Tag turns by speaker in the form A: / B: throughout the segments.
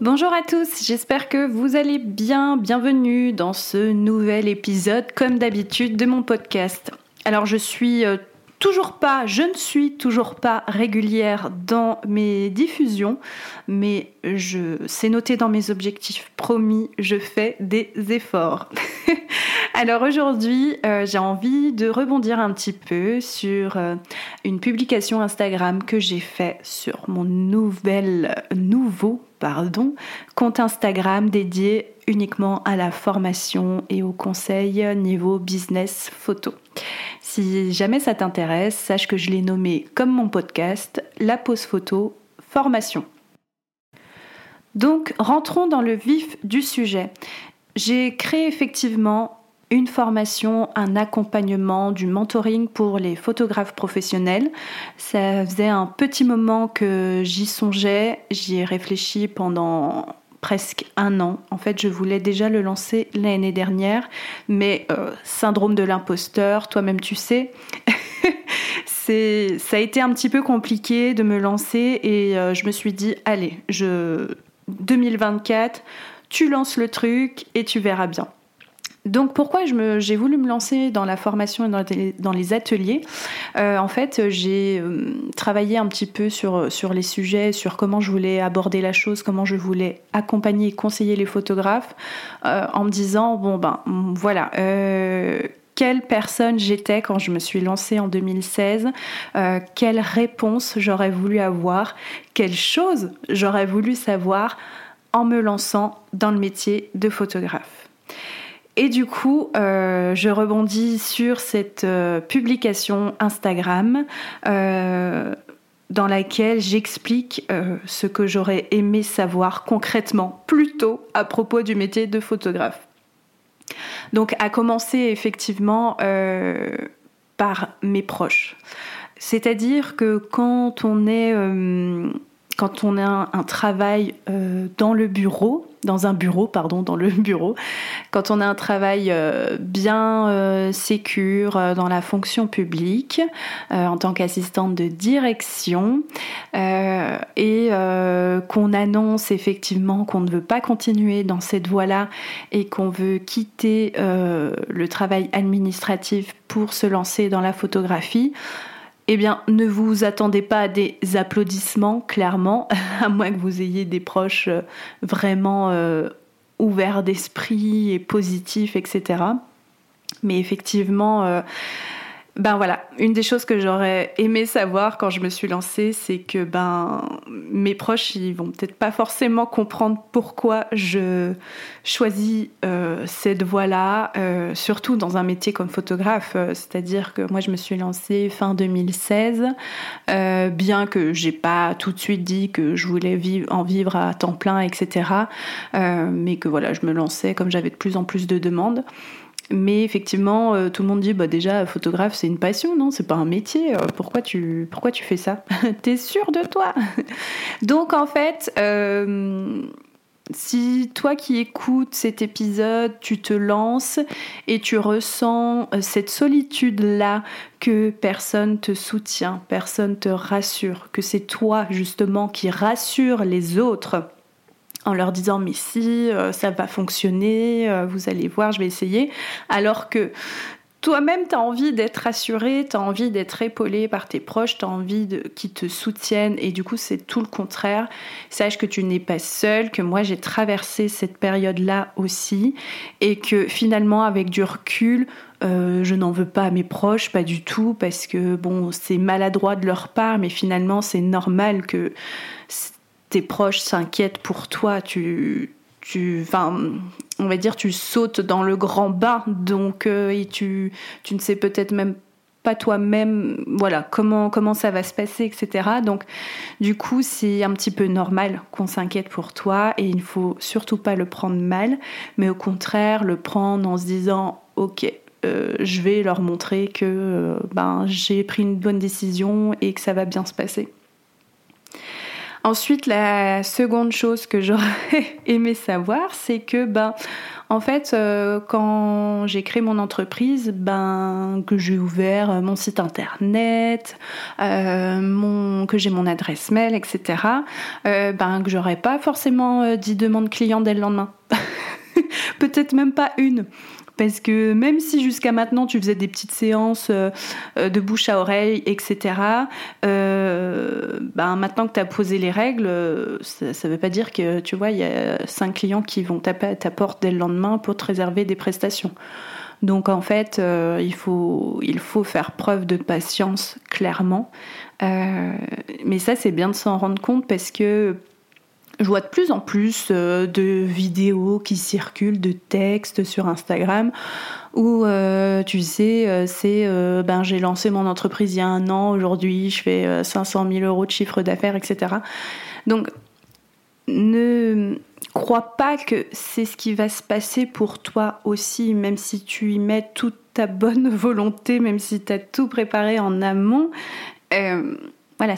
A: Bonjour à tous, j'espère que vous allez bien. Bienvenue dans ce nouvel épisode, comme d'habitude, de mon podcast. Alors je suis euh, toujours pas, je ne suis toujours pas régulière dans mes diffusions, mais je, c'est noté dans mes objectifs. Promis, je fais des efforts. Alors aujourd'hui, euh, j'ai envie de rebondir un petit peu sur euh, une publication Instagram que j'ai fait sur mon nouvel, nouveau pardon, compte Instagram dédié uniquement à la formation et au conseil niveau business photo. Si jamais ça t'intéresse, sache que je l'ai nommé comme mon podcast, la pause photo formation. Donc rentrons dans le vif du sujet. J'ai créé effectivement une formation, un accompagnement, du mentoring pour les photographes professionnels. Ça faisait un petit moment que j'y songeais, j'y ai réfléchi pendant presque un an. En fait, je voulais déjà le lancer l'année dernière, mais euh, syndrome de l'imposteur, toi-même tu sais. ça a été un petit peu compliqué de me lancer et euh, je me suis dit, allez, je 2024, tu lances le truc et tu verras bien. Donc pourquoi j'ai voulu me lancer dans la formation et dans les, ateliers euh, En fait, j'ai euh, travaillé un petit peu sur, les sujets, sur comment je voulais aborder la chose, comment je voulais accompagner et conseiller les photographes, euh, en me disant, bon ben voilà, quelle personne j'étais quand je me suis lancée en 2016, quelle réponse j'aurais voulu avoir, quelle chose j'aurais voulu savoir en me lançant dans le métier de photographe. Et du coup, euh, je rebondis sur cette euh, publication Instagram euh, dans laquelle j'explique ce que j'aurais aimé savoir concrètement, plutôt à propos du métier de photographe. Donc, à commencer effectivement par mes proches. C'est-à-dire que quand on est quand on a un, travail euh, dans le bureau, dans un bureau, pardon, dans le bureau, quand on a un travail euh, bien euh, sécure dans la fonction publique, en tant qu'assistante de direction, et qu'on annonce effectivement qu'on ne veut pas continuer dans cette voie-là et qu'on veut quitter le travail administratif pour se lancer dans la photographie, eh bien, ne vous attendez pas à des applaudissements, clairement, à moins que vous ayez des proches euh, vraiment euh, ouverts d'esprit et positifs, etc. Mais effectivement, euh, ben voilà, une des choses que j'aurais aimé savoir quand je me suis lancée, c'est que ben mes proches, ils vont peut-être pas forcément comprendre pourquoi je choisis euh, cette voie-là, euh, surtout dans un métier comme photographe. Euh, c'est-à-dire que moi, je me suis lancée fin 2016, bien que j'ai pas tout de suite dit que je voulais vivre, en vivre à temps plein, etc. mais que voilà, je me lançais comme j'avais de plus en plus de demandes. Mais effectivement, euh, tout le monde dit bah déjà photographe c'est une passion, non? C'est pas un métier. Euh, pourquoi tu fais ça? T'es sûr de toi? Donc en fait, euh, si toi qui écoutes cet épisode, tu te lances et tu ressens cette solitude là que personne te soutient, personne te rassure, que c'est toi justement qui rassure les autres en leur disant mais si euh, ça va fonctionner, euh, vous allez voir, je vais essayer, alors que toi-même tu as envie d'être rassuré, tu as envie d'être épaulé par tes proches, tu as envie qu'ils te soutiennent et du coup c'est tout le contraire. Sache que tu n'es pas seul, que moi j'ai traversé cette période-là aussi et que finalement avec du recul, euh, je n'en veux pas à mes proches, pas du tout, parce que bon, c'est maladroit de leur part, mais finalement c'est normal que tes proches s'inquiètent pour toi, tu, tu, enfin, on va dire, tu sautes dans le grand bain, donc euh, et tu, tu ne sais peut-être même pas toi-même, voilà, comment ça va se passer, etc. Donc, du coup, c'est un petit peu normal qu'on s'inquiète pour toi et il ne faut surtout pas le prendre mal, mais au contraire le prendre en se disant, ok. Euh, je vais leur montrer que euh, ben, j'ai pris une bonne décision et que ça va bien se passer. Ensuite, la seconde chose que j'aurais aimé savoir, c'est que ben, En fait, euh, quand j'ai créé mon entreprise, ben, que j'ai ouvert mon site internet, mon, que j'ai mon adresse mail, etc., ben, que j'aurais pas forcément 10 demandes clients dès le lendemain. Peut-être même pas une. Parce que même si jusqu'à maintenant tu faisais des petites séances euh, euh, de bouche à oreille, etc., euh, ben maintenant que tu as posé les règles, ça ne veut pas dire que tu vois, il y a cinq clients qui vont taper à ta porte dès le lendemain pour te réserver des prestations. Donc en fait, il, faut, il faut faire preuve de patience, clairement. mais ça, c'est bien de s'en rendre compte parce que je vois de plus en plus euh, de vidéos qui circulent, de textes sur Instagram où euh, tu sais, euh, c'est ben j'ai lancé mon entreprise il y a un an, aujourd'hui je fais 500 000 euros de chiffre d'affaires, etc. Donc ne crois pas que c'est ce qui va se passer pour toi aussi, même si tu y mets toute ta bonne volonté, même si tu as tout préparé en amont voilà,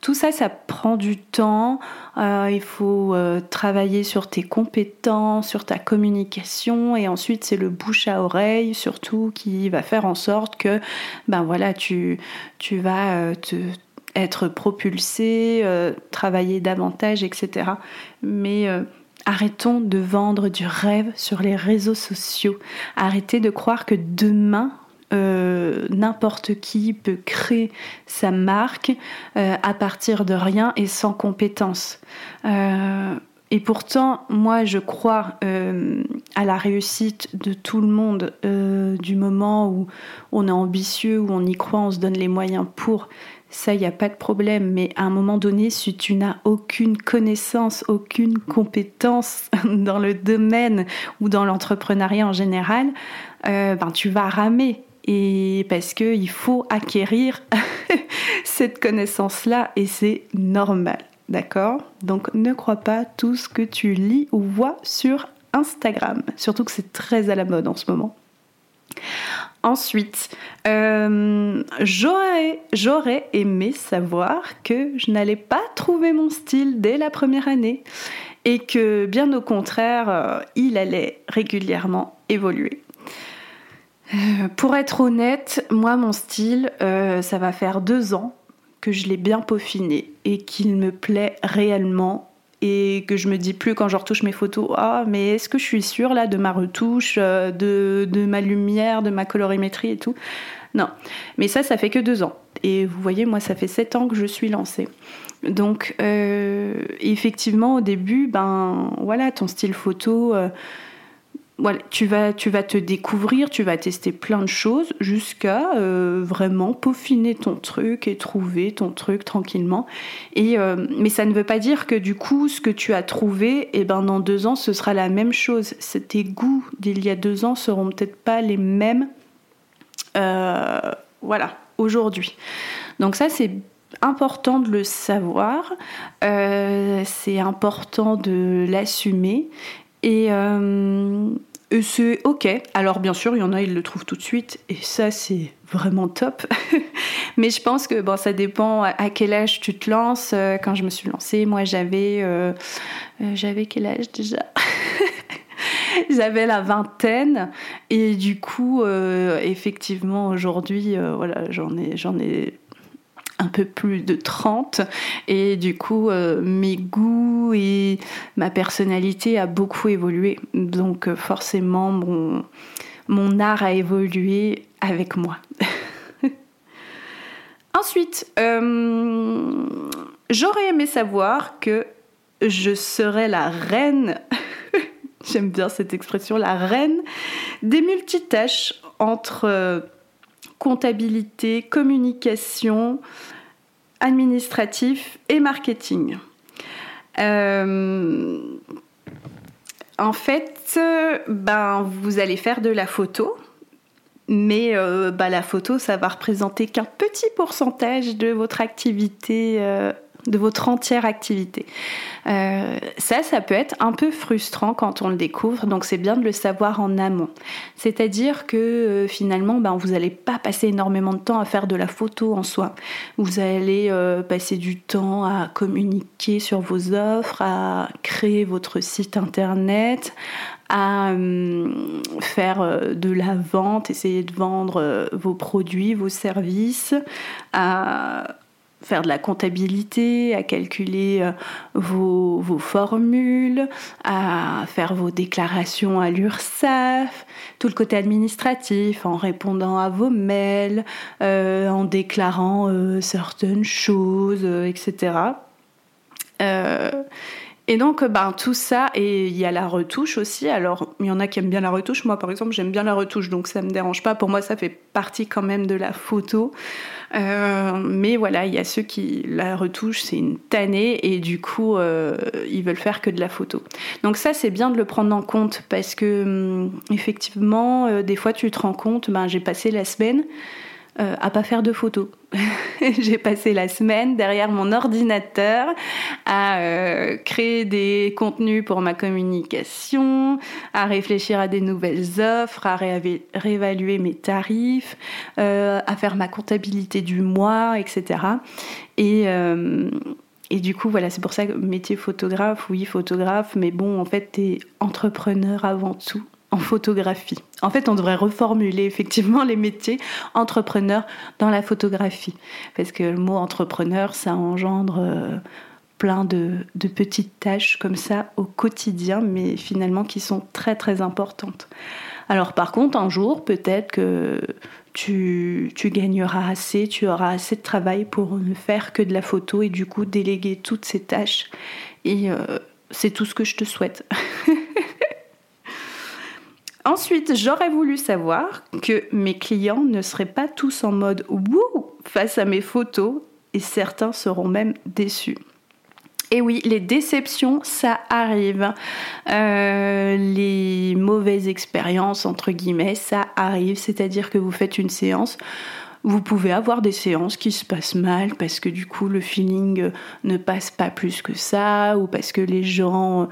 A: tout ça, ça prend du temps. Euh, il faut euh, travailler sur tes compétences, sur ta communication, et ensuite c'est le bouche à oreille surtout qui va faire en sorte que, ben voilà, tu, tu vas euh, te, être propulsé, travailler davantage, etc. Mais arrêtons de vendre du rêve sur les réseaux sociaux. Arrêtez de croire que demain euh, n'importe qui peut créer sa marque euh, à partir de rien et sans compétences. Euh, et pourtant, moi, je crois à la réussite de tout le monde du moment où on est ambitieux, où on y croit, on se donne les moyens pour. Ça, il n'y a pas de problème. Mais à un moment donné, si tu n'as aucune connaissance, aucune compétence dans le domaine ou dans l'entrepreneuriat en général, ben, tu vas ramer et parce qu'il faut acquérir cette connaissance-là et c'est normal, d'accord? Donc ne crois pas tout ce que tu lis ou vois sur Instagram, surtout que c'est très à la mode en ce moment. Ensuite, euh, j'aurais aimé savoir que je n'allais pas trouver mon style dès la première année et que bien au contraire, euh, il allait régulièrement évoluer. Euh, pour être honnête, moi, mon style, euh, ça va faire deux ans que je l'ai bien peaufiné et qu'il me plaît réellement et que je me dis plus quand je retouche mes photos, ah, mais est-ce que je suis sûre là de ma retouche, euh, de, de, ma lumière, de ma colorimétrie et tout? Non. Mais ça, ça fait que deux ans. Et vous voyez, moi, ça fait sept ans que je suis lancée. Donc, effectivement, au début, ben voilà, ton style photo tu vas, tu vas te découvrir, tu vas tester plein de choses jusqu'à euh, vraiment peaufiner ton truc et trouver ton truc tranquillement. Euh, mais ça ne veut pas dire que du coup, ce que tu as trouvé, et eh ben, dans deux ans, ce sera la même chose. Tes goûts d'il y a deux ans seront peut-être pas les mêmes euh, voilà, aujourd'hui. Donc ça, c'est important de le savoir, c'est important de l'assumer et, c'est ok. Alors bien sûr, il y en a, ils le trouvent tout de suite, et ça c'est vraiment top. Mais je pense que bon, ça dépend à quel âge tu te lances. Euh, quand je me suis lancée, moi j'avais, euh, euh, j'avais quel âge déjà? J'avais la vingtaine et du coup, effectivement, aujourd'hui, voilà, j'en ai, j'en ai un peu plus de 30 et du coup euh, mes goûts et ma personnalité a beaucoup évolué. Donc euh, forcément mon, mon art a évolué avec moi. Ensuite euh, j'aurais aimé savoir que je serais la reine j'aime bien cette expression la reine des multitâches entre comptabilité, communication, administratif et marketing. Euh, en fait, ben, vous allez faire de la photo, mais euh, ben, la photo, ça va représenter qu'un petit pourcentage de votre activité euh, de votre entière activité. Euh, ça, ça peut être un peu frustrant quand on le découvre, donc c'est bien de le savoir en amont. C'est-à-dire que euh, finalement, ben, vous n'allez pas passer énormément de temps à faire de la photo en soi. Vous allez euh, passer du temps à communiquer sur vos offres, à créer votre site internet, à hum, faire de la vente, essayer de vendre vos produits, vos services, à faire de la comptabilité, à calculer euh, vos, formules, à faire vos déclarations à l'URSSAF, tout le côté administratif, en répondant à vos mails, euh, en déclarant euh, certaines choses, etc. Et donc, ben, tout ça, et il y a la retouche aussi. Alors, il y en a qui aiment bien la retouche. Moi, par exemple, j'aime bien la retouche, donc ça ne me dérange pas. Pour moi, ça fait partie quand même de la photo. Euh, mais voilà, il y a ceux qui la retouche, c'est une tannée, et du coup, euh, ils veulent faire que de la photo. Donc ça, c'est bien de le prendre en compte, parce que, hum, effectivement, euh, des fois, tu te rends compte, ben, j'ai passé la semaine euh, à pas faire de photos. j'ai passé la semaine derrière mon ordinateur à euh, créer des contenus pour ma communication, à réfléchir à des nouvelles offres, à réévaluer mes tarifs, euh, à faire ma comptabilité du mois, etc. Et et du coup, voilà, c'est pour ça que métier photographe, oui, photographe, mais bon, en fait, t'es entrepreneur avant tout en photographie. En fait, on devrait reformuler effectivement les métiers entrepreneurs dans la photographie. Parce que le mot entrepreneur, ça engendre euh, plein de, petites tâches comme ça au quotidien, mais finalement qui sont très très importantes. Alors par contre, un jour, peut-être que tu, gagneras assez, tu auras assez de travail pour ne faire que de la photo et du coup déléguer toutes ces tâches. Et euh, c'est tout ce que je te souhaite. Ensuite, j'aurais voulu savoir que mes clients ne seraient pas tous en mode wouh face à mes photos et certains seront même déçus. Et oui, les déceptions, ça arrive. Euh, les mauvaises expériences, entre guillemets, ça arrive. C'est-à-dire que vous faites une séance, vous pouvez avoir des séances qui se passent mal parce que du coup le feeling ne passe pas plus que ça ou parce que les gens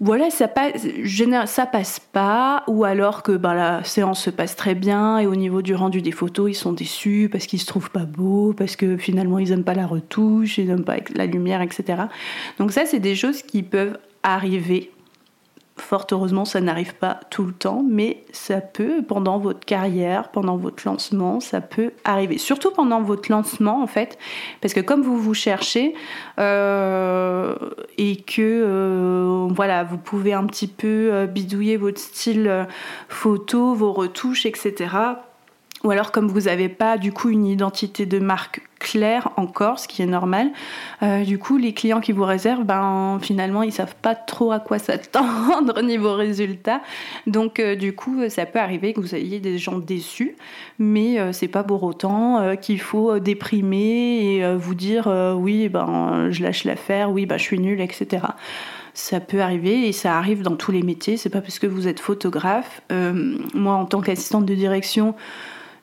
A: voilà, ça passe, pas, ou alors que ben, la séance se passe très bien et au niveau du rendu des photos, ils sont déçus parce qu'ils se trouvent pas beaux, parce que finalement ils aiment pas la retouche, ils aiment pas la lumière, etc. Donc ça, c'est des choses qui peuvent arriver Fort heureusement, ça n'arrive pas tout le temps, mais ça peut, pendant votre carrière, pendant votre lancement, ça peut arriver. Surtout pendant votre lancement, en fait, parce que comme vous vous cherchez euh, et que euh, voilà, vous pouvez un petit peu euh, bidouiller votre style photo, vos retouches, etc ou alors comme vous n'avez pas du coup une identité de marque claire encore, ce qui est normal, euh, du coup les clients qui vous réservent, ben finalement ils savent pas trop à quoi s'attendre niveau résultat. Donc euh, du coup ça peut arriver que vous ayez des gens déçus, mais euh, c'est pas pour autant qu'il faut déprimer et vous dire oui ben je lâche l'affaire, oui ben je suis nulle, etc ça peut arriver et ça arrive dans tous les métiers. C'est pas parce que vous êtes photographe. moi, en tant qu'assistante de direction,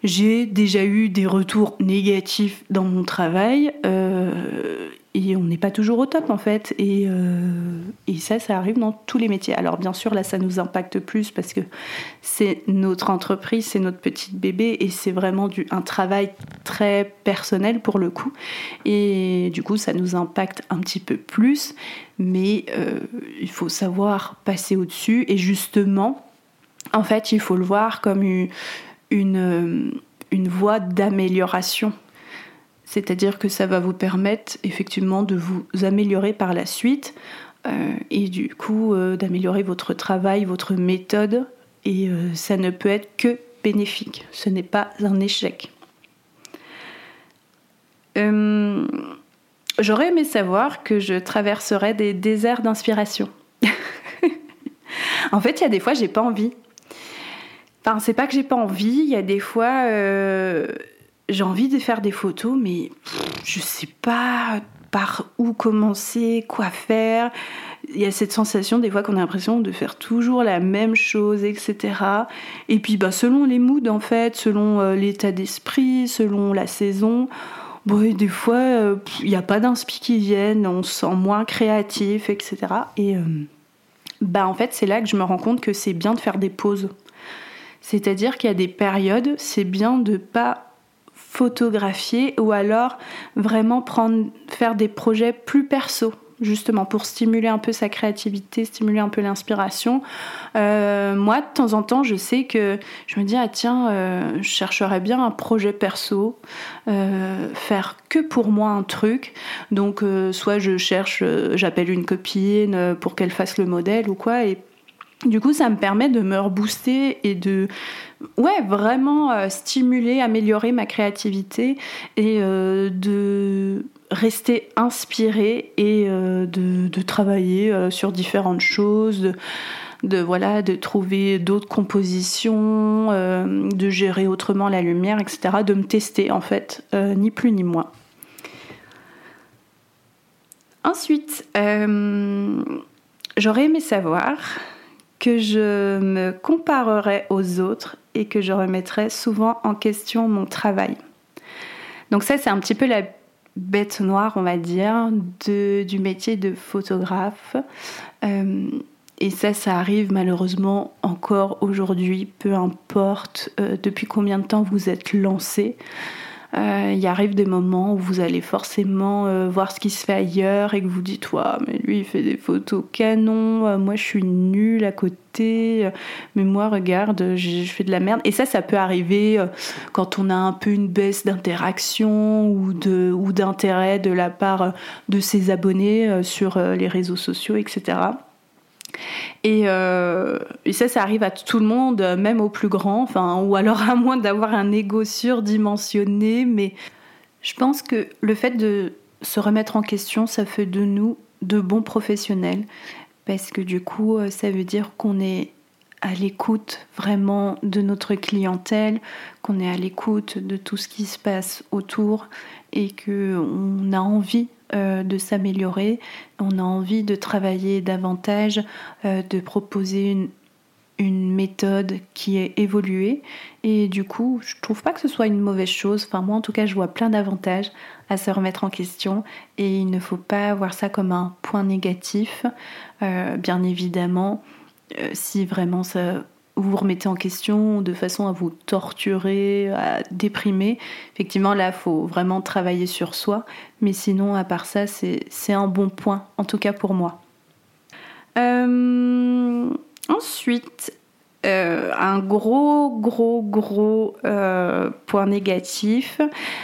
A: j'ai déjà eu des retours négatifs dans mon travail euh, et on n'est pas toujours au top en fait. Et, euh, et, ça, ça arrive dans tous les métiers. Alors bien sûr, là, ça nous impacte plus parce que c'est notre entreprise, c'est notre petit bébé et c'est vraiment du, un travail très personnel pour le coup. Et du coup, ça nous impacte un petit peu plus. Mais euh, il faut savoir passer au-dessus et justement, en fait, il faut le voir comme une une, une voie d'amélioration. C'est-à-dire que ça va vous permettre effectivement de vous améliorer par la suite euh, et du coup euh, d'améliorer votre travail, votre méthode. Et euh, ça ne peut être que bénéfique. Ce n'est pas un échec. J'aurais aimé savoir que je traverserais des déserts d'inspiration. en fait, il y a des fois, j'ai pas envie. Enfin, c'est pas que j'ai pas envie, il y a des fois, euh, j'ai envie de faire des photos, mais je sais pas par où commencer, quoi faire. Il y a cette sensation des fois qu'on a l'impression de faire toujours la même chose, etc. Et puis bah, selon les moods en fait, selon euh, l'état d'esprit, selon la saison, bon, des fois euh, il n'y a pas d'inspi qui viennent, on se sent moins créatif, etc. Et bah en fait c'est là que je me rends compte que c'est bien de faire des pauses. C'est-à-dire qu'il y a des périodes, c'est bien de pas photographier ou alors vraiment prendre, faire des projets plus perso, justement pour stimuler un peu sa créativité, stimuler un peu l'inspiration. Euh, moi, de temps en temps, je sais que je me dis, ah tiens, euh, je chercherais bien un projet perso, euh, faire que pour moi un truc. Donc, soit je cherche, j'appelle une copine pour qu'elle fasse le modèle ou quoi, et du coup, ça me permet de me rebooster et de ouais, vraiment stimuler, améliorer ma créativité et de rester inspiré et euh, de, travailler euh, sur différentes choses, de, voilà, de trouver d'autres compositions, euh, de gérer autrement la lumière, etc. De me tester en fait, ni plus ni moins. Ensuite, j'aurais aimé savoir que je me comparerais aux autres et que je remettrais souvent en question mon travail. Donc ça, c'est un petit peu la bête noire, on va dire, du métier de photographe. Euh, et ça, ça arrive malheureusement encore aujourd'hui, peu importe euh, depuis combien de temps vous êtes lancé. Euh, il arrive des moments où vous allez forcément euh, voir ce qui se fait ailleurs et que vous dites ouais, mais lui il fait des photos canon, euh, moi je suis nulle à côté, mais moi regarde, je fais de la merde. Et ça, ça peut arriver quand on a un peu une baisse d'interaction ou d'intérêt de la part de ses abonnés sur les réseaux sociaux, etc. Euh, et, ça, ça arrive à tout le monde, même aux plus grands, enfin, ou alors à moins d'avoir un ego surdimensionné. Mais je pense que le fait de se remettre en question, ça fait de nous de bons professionnels, parce que du coup, euh, ça veut dire qu'on est à l'écoute vraiment de notre clientèle, qu'on est à l'écoute de tout ce qui se passe autour et qu'on a envie euh, de s'améliorer, on a envie de travailler davantage, euh, de proposer une, méthode qui est évoluée. Et du coup, je trouve pas que ce soit une mauvaise chose. Enfin, moi en tout cas, je vois plein d'avantages à se remettre en question et il ne faut pas voir ça comme un point négatif. Euh, bien évidemment, si vraiment ça vous vous remettez en question de façon à vous torturer, à déprimer. Effectivement, là, il faut vraiment travailler sur soi. Mais sinon, à part ça, c'est un bon point, en tout cas pour moi. Euh, ensuite, euh, un gros, gros, gros euh, point négatif,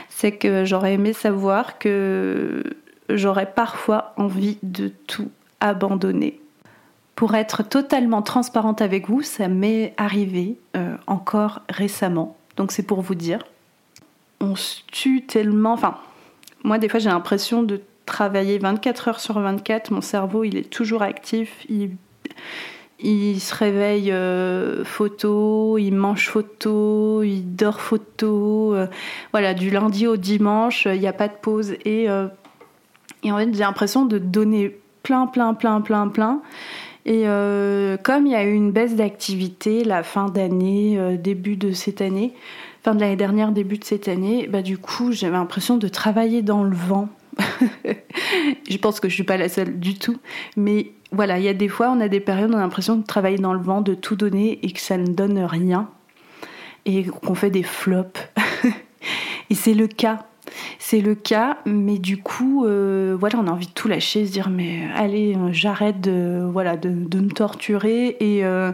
A: c'est que j'aurais aimé savoir que j'aurais parfois envie de tout abandonner. Pour être totalement transparente avec vous, ça m'est arrivé euh, encore récemment. Donc c'est pour vous dire. On se tue tellement. Enfin, moi des fois j'ai l'impression de travailler 24 heures sur 24. Mon cerveau il est toujours actif. Il, se réveille euh, photo, il mange photo, il dort photo. Euh, voilà, du lundi au dimanche, il n'y a pas de pause. Et, et en fait j'ai l'impression de donner plein, plein, plein, plein, plein. Et euh, comme il y a eu une baisse d'activité la fin d'année, euh, début de cette année, fin de l'année dernière, début de cette année, bah du coup j'avais l'impression de travailler dans le vent. je pense que je suis pas la seule du tout, mais voilà, il y a des fois on a des périodes où on a l'impression de travailler dans le vent, de tout donner et que ça ne donne rien et qu'on fait des flops. et c'est le cas c'est le cas, mais du coup, euh, voilà, on a envie de tout lâcher, se dire mais allez, euh, j'arrête de, voilà, de, me torturer et euh,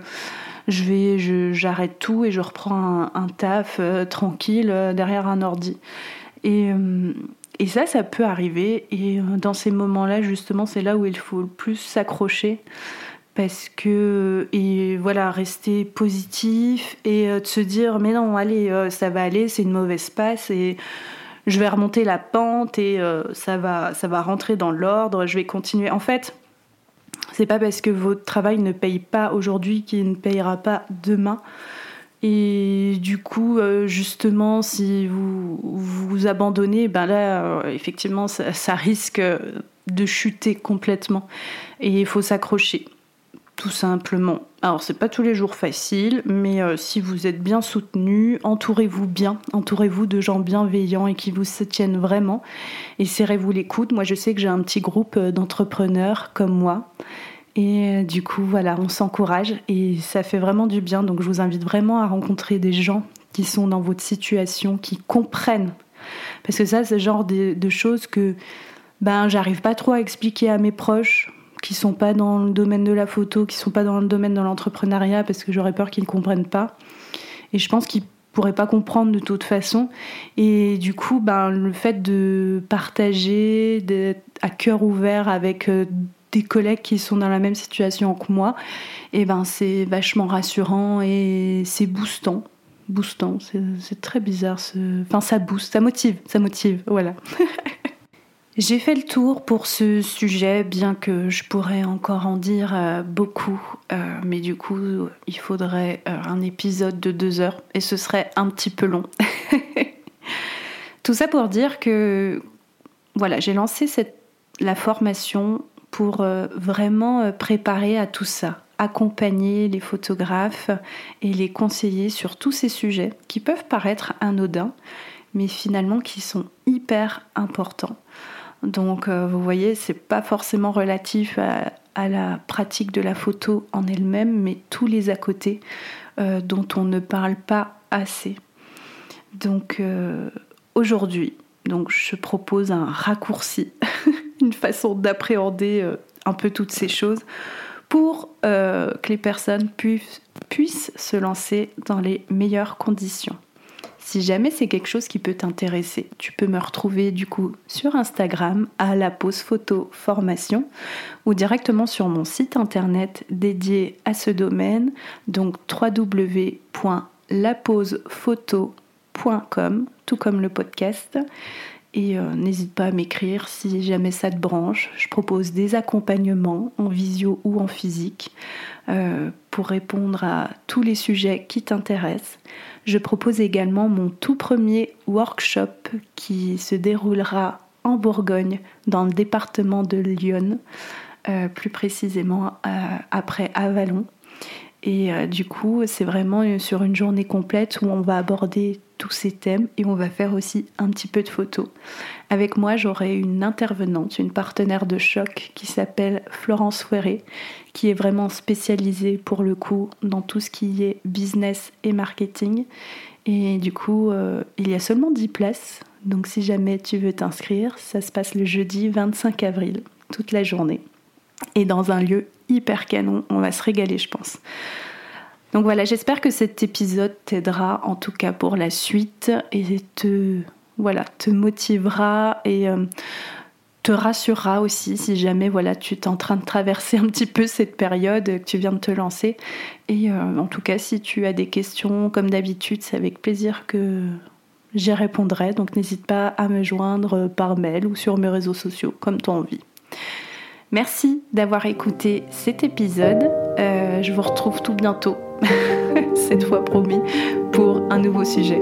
A: je vais, j'arrête tout et je reprends un, taf tranquille derrière un ordi. Et, et ça, ça peut arriver. Et dans ces moments-là, justement, c'est là où il faut le plus s'accrocher parce que et voilà rester positif et de se dire mais non allez ça va aller c'est une mauvaise passe je vais remonter la pente et euh, ça, va, ça va rentrer dans l'ordre, je vais continuer. En fait, c'est pas parce que votre travail ne paye pas aujourd'hui qu'il ne payera pas demain. Et du coup, euh, justement, si vous vous abandonnez, ben là, euh, effectivement, ça, risque de chuter complètement. Et il faut s'accrocher tout simplement. Alors c'est pas tous les jours facile, mais euh, si vous êtes bien soutenu, entourez-vous bien, entourez-vous de gens bienveillants et qui vous soutiennent vraiment et serrez-vous les coudes. Moi je sais que j'ai un petit groupe euh, d'entrepreneurs comme moi et euh, du coup voilà, on s'encourage et ça fait vraiment du bien. Donc je vous invite vraiment à rencontrer des gens qui sont dans votre situation, qui comprennent. Parce que ça c'est le genre de choses que ben j'arrive pas trop à expliquer à mes proches qui sont pas dans le domaine de la photo, qui sont pas dans le domaine de l'entrepreneuriat parce que j'aurais peur qu'ils ne comprennent pas. Et je pense qu'ils pourraient pas comprendre de toute façon. Et du coup, ben, le fait de partager d'être à cœur ouvert avec euh, des collègues qui sont dans la même situation que moi, et eh ben c'est vachement rassurant et c'est boostant. Boostant, c'est très bizarre. Enfin, ça booste, ça motive, ça motive, voilà. J'ai fait le tour pour ce sujet, bien que je pourrais encore en dire euh, beaucoup, euh, mais du coup, il faudrait euh, un épisode de deux heures et ce serait un petit peu long. Tout ça pour dire que, voilà, j'ai lancé la formation pour vraiment préparer à tout ça, accompagner les photographes et les conseiller sur tous ces sujets qui peuvent paraître anodins, mais finalement qui sont hyper importants. Donc euh, vous voyez, c'est pas forcément relatif à, la pratique de la photo en elle-même, mais tous les à côté euh, dont on ne parle pas assez. Donc euh, aujourd'hui, donc je propose un raccourci, une façon d'appréhender un peu toutes ces choses pour que les personnes puissent se lancer dans les meilleures conditions. Si jamais c'est quelque chose qui peut t'intéresser, tu peux me retrouver du coup sur Instagram à la pause photo formation ou directement sur mon site internet dédié à ce domaine, donc www.lapausephoto.com, tout comme le podcast. Et euh, n'hésite pas à m'écrire si jamais ça te branche. Je propose des accompagnements en visio ou en physique euh, pour répondre à tous les sujets qui t'intéressent. Je propose également mon tout premier workshop qui se déroulera en Bourgogne, dans le département de Lyon, euh, plus précisément après Avalon. Et du coup, c'est vraiment sur une journée complète où on va aborder tous ces thèmes et on va faire aussi un petit peu de photos. Avec moi, j'aurai une intervenante, une partenaire de choc qui s'appelle Florence Fouéré, qui est vraiment spécialisée pour le coup dans tout ce qui est business et marketing. Et du coup, euh, il y a seulement 10 places. Donc si jamais tu veux t'inscrire, ça se passe le jeudi 25 avril, toute la journée. Et dans un lieu hyper canon. On va se régaler, je pense. Donc voilà, j'espère que cet épisode t'aidera en tout cas pour la suite et te voilà, te motivera et euh, te rassurera aussi si jamais voilà, tu es en train de traverser un petit peu cette période que tu viens de te lancer. Et euh, en tout cas, si tu as des questions comme d'habitude, c'est avec plaisir que j'y répondrai. Donc n'hésite pas à me joindre par mail ou sur mes réseaux sociaux comme tu as envie. Merci d'avoir écouté cet épisode. Euh, je vous retrouve tout bientôt, cette fois promis, pour un nouveau sujet.